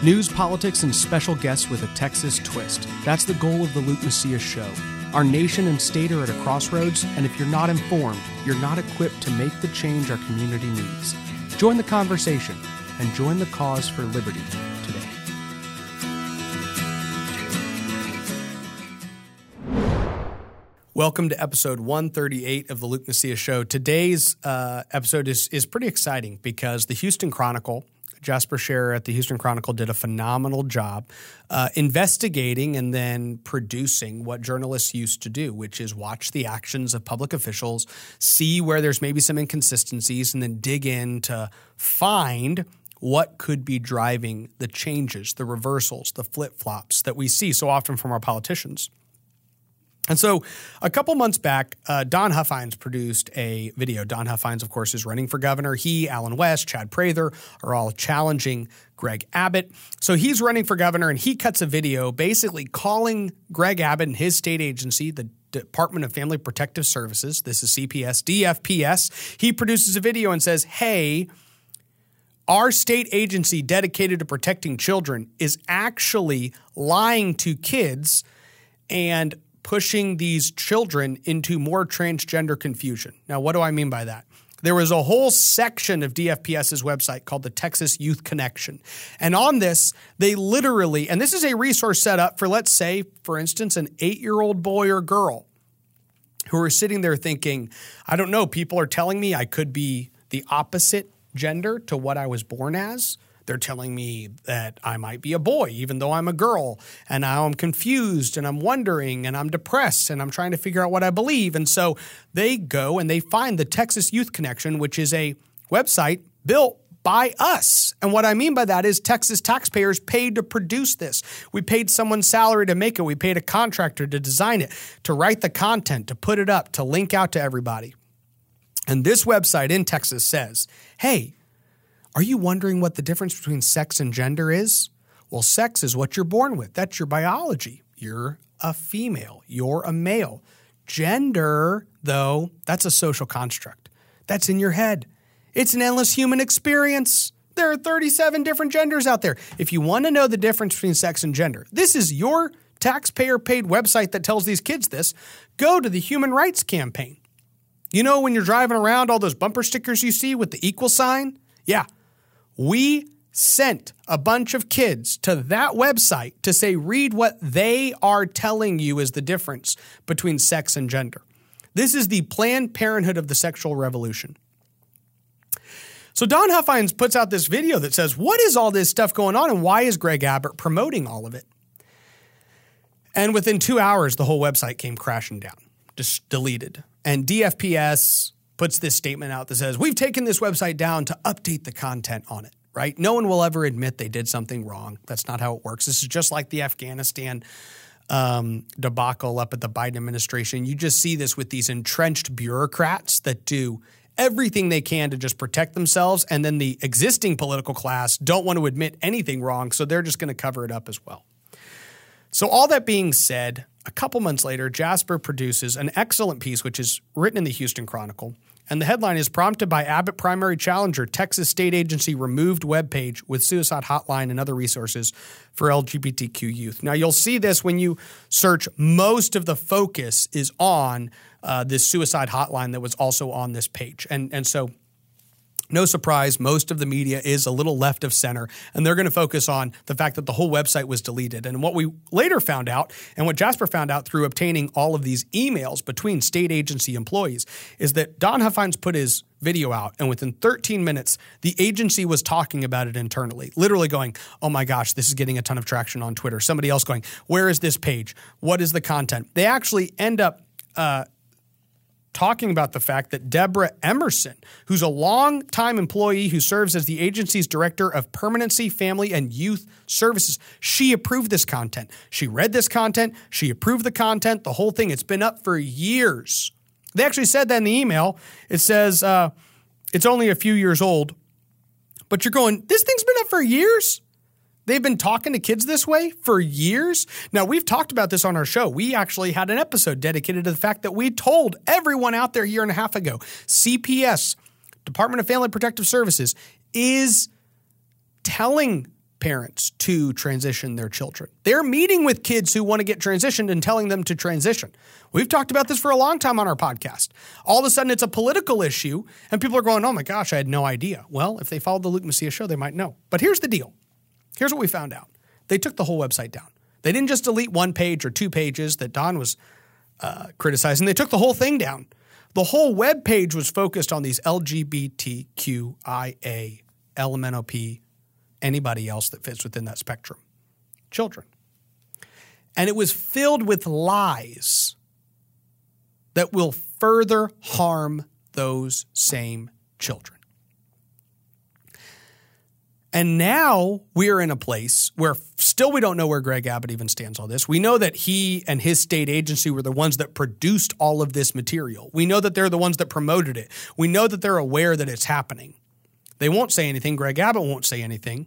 News, politics, and special guests with a Texas twist. That's the goal of the Luke Macias Show. Our nation and state are at a crossroads, and if you're not informed, you're not equipped to make the change our community needs. Join the conversation and join the cause for liberty today. Welcome to episode 138 of the Luke Macias Show. Today's uh, episode is, is pretty exciting because the Houston Chronicle, Jasper Scherer at the Houston Chronicle did a phenomenal job uh, investigating and then producing what journalists used to do, which is watch the actions of public officials, see where there's maybe some inconsistencies, and then dig in to find what could be driving the changes, the reversals, the flip flops that we see so often from our politicians. And so, a couple months back, uh, Don Huffines produced a video. Don Huffines, of course, is running for governor. He, Allen West, Chad Prather are all challenging Greg Abbott. So he's running for governor, and he cuts a video basically calling Greg Abbott and his state agency, the Department of Family Protective Services, this is CPS, DFPS. He produces a video and says, Hey, our state agency dedicated to protecting children is actually lying to kids and pushing these children into more transgender confusion. Now, what do I mean by that? There was a whole section of DFPS's website called the Texas Youth Connection. And on this, they literally, and this is a resource set up for, let's say, for instance, an eight year old boy or girl who are sitting there thinking, I don't know, people are telling me I could be the opposite gender to what I was born as. They're telling me that I might be a boy, even though I'm a girl. And now I'm confused and I'm wondering and I'm depressed and I'm trying to figure out what I believe. And so they go and they find the Texas Youth Connection, which is a website built by us. And what I mean by that is Texas taxpayers paid to produce this. We paid someone's salary to make it. We paid a contractor to design it, to write the content, to put it up, to link out to everybody. And this website in Texas says, hey, are you wondering what the difference between sex and gender is? Well, sex is what you're born with, that's your biology. You're a female, you're a male. Gender, though, that's a social construct. That's in your head. It's an endless human experience. There are 37 different genders out there. If you want to know the difference between sex and gender, this is your taxpayer paid website that tells these kids this. Go to the Human Rights Campaign. You know, when you're driving around, all those bumper stickers you see with the equal sign? Yeah, we sent a bunch of kids to that website to say, read what they are telling you is the difference between sex and gender. This is the Planned Parenthood of the sexual revolution. So Don Huffines puts out this video that says, What is all this stuff going on and why is Greg Abbott promoting all of it? And within two hours, the whole website came crashing down, just deleted. And DFPS puts this statement out that says, We've taken this website down to update the content on it, right? No one will ever admit they did something wrong. That's not how it works. This is just like the Afghanistan um, debacle up at the Biden administration. You just see this with these entrenched bureaucrats that do everything they can to just protect themselves. And then the existing political class don't want to admit anything wrong. So they're just going to cover it up as well. So, all that being said, a couple months later, Jasper produces an excellent piece, which is written in the Houston Chronicle. And the headline is Prompted by Abbott Primary Challenger, Texas State Agency removed webpage with suicide hotline and other resources for LGBTQ youth. Now, you'll see this when you search, most of the focus is on uh, this suicide hotline that was also on this page. And, and so no surprise, most of the media is a little left of center, and they're going to focus on the fact that the whole website was deleted. And what we later found out, and what Jasper found out through obtaining all of these emails between state agency employees, is that Don Huffines put his video out, and within 13 minutes, the agency was talking about it internally, literally going, Oh my gosh, this is getting a ton of traction on Twitter. Somebody else going, Where is this page? What is the content? They actually end up uh, talking about the fact that Deborah Emerson, who's a long-time employee who serves as the agency's director of permanency, family, and youth services, she approved this content. She read this content, she approved the content, the whole thing. It's been up for years. They actually said that in the email. It says uh, it's only a few years old, but you're going, this thing's been up for years? They've been talking to kids this way for years. Now, we've talked about this on our show. We actually had an episode dedicated to the fact that we told everyone out there a year and a half ago CPS, Department of Family Protective Services, is telling parents to transition their children. They're meeting with kids who want to get transitioned and telling them to transition. We've talked about this for a long time on our podcast. All of a sudden, it's a political issue, and people are going, oh my gosh, I had no idea. Well, if they followed the Luke Macias show, they might know. But here's the deal here's what we found out they took the whole website down. They didn't just delete one page or two pages that Don was uh, criticizing, they took the whole thing down. The whole web page was focused on these LGBTQIA, LMNOP, anybody else that fits within that spectrum, children. And it was filled with lies that will further harm those same children. And now we are in a place where still we don't know where Greg Abbott even stands on this. We know that he and his state agency were the ones that produced all of this material. We know that they're the ones that promoted it. We know that they're aware that it's happening. They won't say anything. Greg Abbott won't say anything.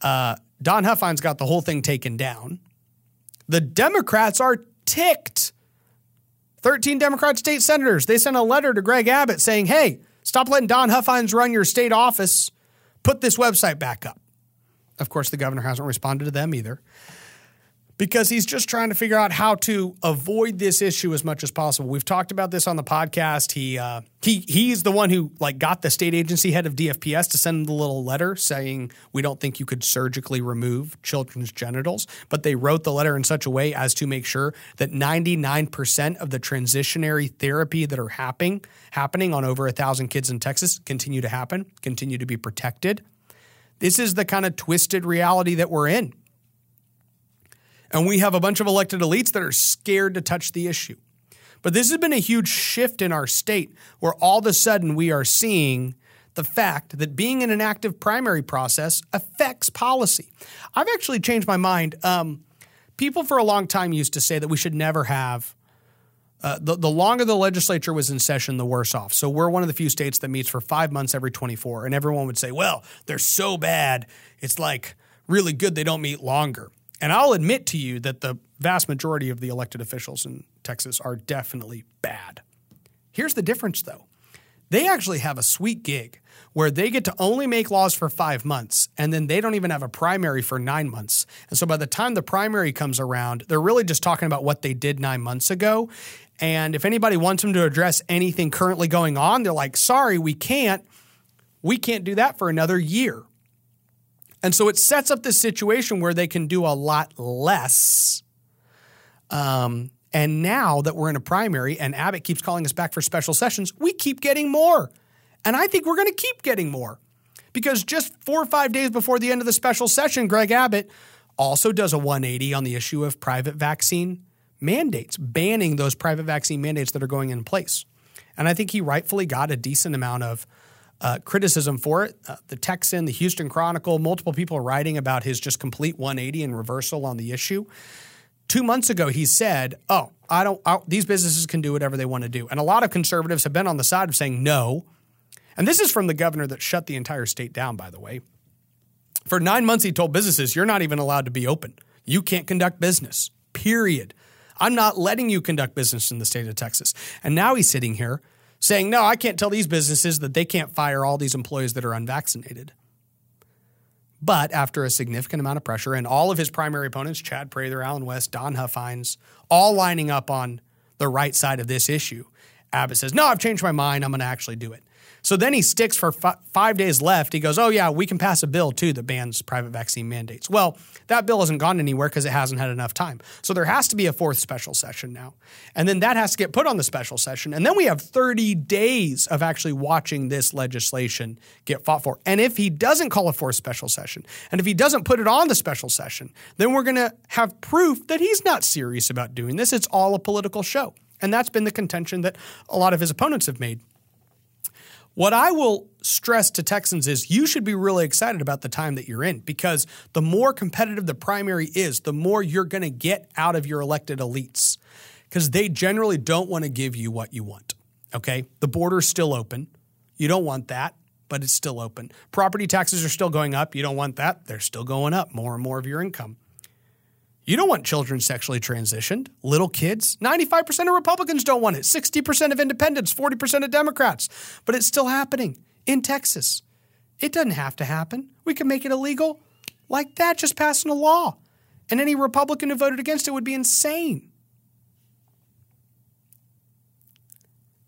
Uh, Don Huffines got the whole thing taken down. The Democrats are ticked. 13 Democrat state senators, they sent a letter to Greg Abbott saying, hey, stop letting Don Huffines run your state office put this website back up. Of course, the governor hasn't responded to them either because he's just trying to figure out how to avoid this issue as much as possible. We've talked about this on the podcast. He uh, he he's the one who like got the state agency head of DFPS to send the little letter saying we don't think you could surgically remove children's genitals, but they wrote the letter in such a way as to make sure that 99% of the transitionary therapy that are happening happening on over a thousand kids in Texas continue to happen, continue to be protected. This is the kind of twisted reality that we're in. And we have a bunch of elected elites that are scared to touch the issue. But this has been a huge shift in our state where all of a sudden we are seeing the fact that being in an active primary process affects policy. I've actually changed my mind. Um, people for a long time used to say that we should never have. Uh, the, the longer the legislature was in session, the worse off. So we're one of the few states that meets for five months every 24. And everyone would say, well, they're so bad. It's like really good they don't meet longer. And I'll admit to you that the vast majority of the elected officials in Texas are definitely bad. Here's the difference, though they actually have a sweet gig where they get to only make laws for five months and then they don't even have a primary for nine months. And so by the time the primary comes around, they're really just talking about what they did nine months ago. And if anybody wants them to address anything currently going on, they're like, sorry, we can't. We can't do that for another year. And so it sets up this situation where they can do a lot less. Um, and now that we're in a primary and Abbott keeps calling us back for special sessions, we keep getting more. And I think we're going to keep getting more because just four or five days before the end of the special session, Greg Abbott also does a 180 on the issue of private vaccine mandates, banning those private vaccine mandates that are going in place. And I think he rightfully got a decent amount of uh, criticism for it. Uh, the Texan, the Houston Chronicle, multiple people writing about his just complete 180 and reversal on the issue. Two months ago, he said, "Oh, I don't. I, these businesses can do whatever they want to do," and a lot of conservatives have been on the side of saying no. And this is from the governor that shut the entire state down, by the way. For nine months, he told businesses, "You're not even allowed to be open. You can't conduct business. Period. I'm not letting you conduct business in the state of Texas." And now he's sitting here saying, no, I can't tell these businesses that they can't fire all these employees that are unvaccinated. But after a significant amount of pressure, and all of his primary opponents, Chad Prather, Allen West, Don Huffines, all lining up on the right side of this issue, Abbott says, No, I've changed my mind. I'm going to actually do it. So then he sticks for f- five days left. He goes, Oh, yeah, we can pass a bill too that bans private vaccine mandates. Well, that bill hasn't gone anywhere because it hasn't had enough time. So there has to be a fourth special session now. And then that has to get put on the special session. And then we have 30 days of actually watching this legislation get fought for. And if he doesn't call a fourth special session, and if he doesn't put it on the special session, then we're going to have proof that he's not serious about doing this. It's all a political show. And that's been the contention that a lot of his opponents have made. What I will stress to Texans is you should be really excited about the time that you're in because the more competitive the primary is, the more you're going to get out of your elected elites because they generally don't want to give you what you want. Okay. The border's still open. You don't want that, but it's still open. Property taxes are still going up. You don't want that. They're still going up more and more of your income. You don't want children sexually transitioned, little kids. 95% of Republicans don't want it, 60% of independents, 40% of Democrats. But it's still happening in Texas. It doesn't have to happen. We can make it illegal. like that, just passing a law. And any Republican who voted against it would be insane.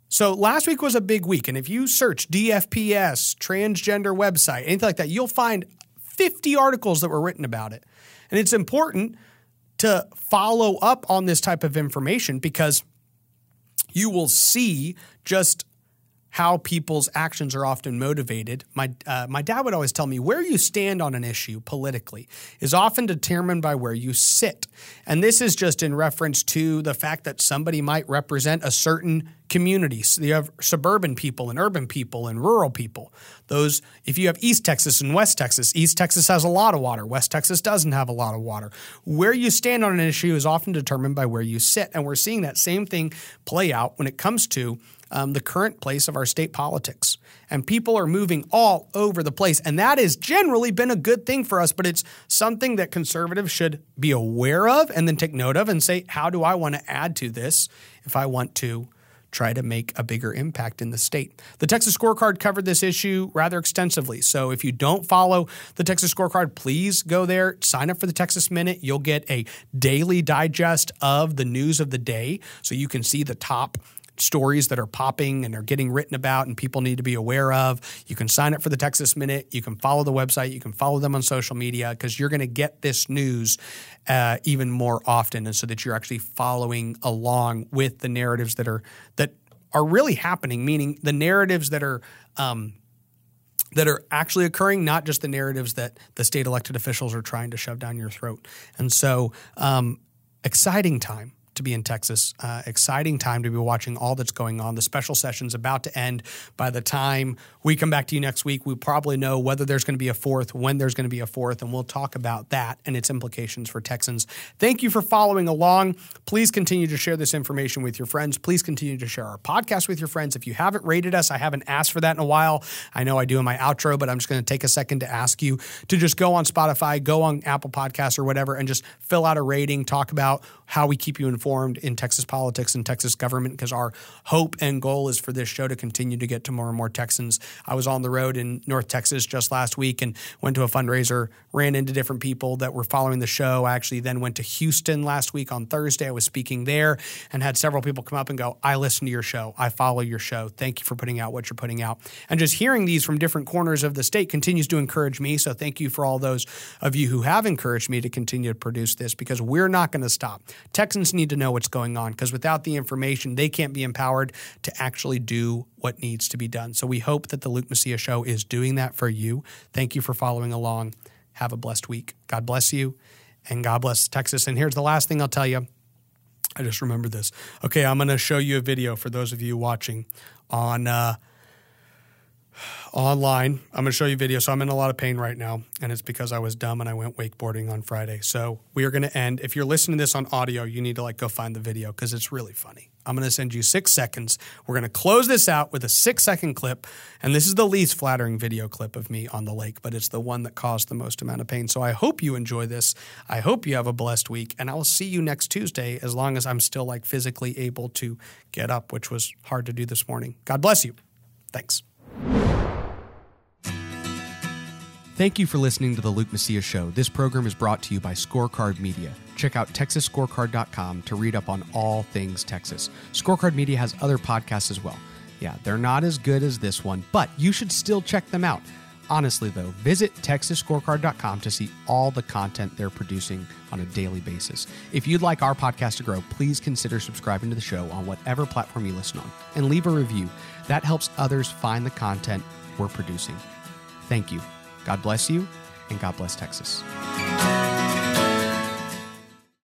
So last week was a big week. And if you search DFPS, transgender website, anything like that, you'll find 50 articles that were written about it. And it's important to follow up on this type of information because you will see just how people's actions are often motivated. My uh, my dad would always tell me where you stand on an issue politically is often determined by where you sit, and this is just in reference to the fact that somebody might represent a certain community. So you have suburban people and urban people and rural people. Those, if you have East Texas and West Texas, East Texas has a lot of water. West Texas doesn't have a lot of water. Where you stand on an issue is often determined by where you sit, and we're seeing that same thing play out when it comes to um, the current place of our state politics. And people are moving all over the place. And that has generally been a good thing for us, but it's something that conservatives should be aware of and then take note of and say, how do I want to add to this if I want to? Try to make a bigger impact in the state. The Texas Scorecard covered this issue rather extensively. So if you don't follow the Texas Scorecard, please go there, sign up for the Texas Minute. You'll get a daily digest of the news of the day so you can see the top stories that are popping and are getting written about and people need to be aware of. You can sign up for the Texas Minute. You can follow the website. You can follow them on social media because you're going to get this news uh, even more often, and so that you're actually following along with the narratives that are that are really happening. Meaning the narratives that are. Um, that are actually occurring, not just the narratives that the state elected officials are trying to shove down your throat. And so, um, exciting time to be in Texas. Uh, exciting time to be watching all that's going on. The special session's about to end. By the time we come back to you next week, we probably know whether there's going to be a fourth, when there's going to be a fourth, and we'll talk about that and its implications for Texans. Thank you for following along. Please continue to share this information with your friends. Please continue to share our podcast with your friends. If you haven't rated us, I haven't asked for that in a while. I know I do in my outro, but I'm just going to take a second to ask you to just go on Spotify, go on Apple Podcasts or whatever, and just fill out a rating, talk about how we keep you informed in Texas politics and Texas government because our hope and goal is for this show to continue to get to more and more Texans. I was on the road in North Texas just last week and went to a fundraiser, ran into different people that were following the show. I actually then went to Houston last week on Thursday. Was speaking there and had several people come up and go, I listen to your show. I follow your show. Thank you for putting out what you're putting out. And just hearing these from different corners of the state continues to encourage me. So thank you for all those of you who have encouraged me to continue to produce this because we're not going to stop. Texans need to know what's going on because without the information, they can't be empowered to actually do what needs to be done. So we hope that the Luke Macias Show is doing that for you. Thank you for following along. Have a blessed week. God bless you and God bless Texas. And here's the last thing I'll tell you. I just remember this. Okay, I'm going to show you a video for those of you watching on. Uh, online. I'm going to show you video. So I'm in a lot of pain right now, and it's because I was dumb and I went wakeboarding on Friday. So we are going to end. If you're listening to this on audio, you need to like go find the video because it's really funny. I'm going to send you six seconds. We're going to close this out with a six second clip, and this is the least flattering video clip of me on the lake, but it's the one that caused the most amount of pain. So I hope you enjoy this. I hope you have a blessed week, and I will see you next Tuesday as long as I'm still like physically able to get up, which was hard to do this morning. God bless you. Thanks. Thank you for listening to the Luke Macias Show. This program is brought to you by Scorecard Media. Check out TexasScorecard.com to read up on all things Texas. Scorecard Media has other podcasts as well. Yeah, they're not as good as this one, but you should still check them out. Honestly, though, visit TexasScorecard.com to see all the content they're producing on a daily basis. If you'd like our podcast to grow, please consider subscribing to the show on whatever platform you listen on and leave a review. That helps others find the content we're producing. Thank you. God bless you, and God bless Texas.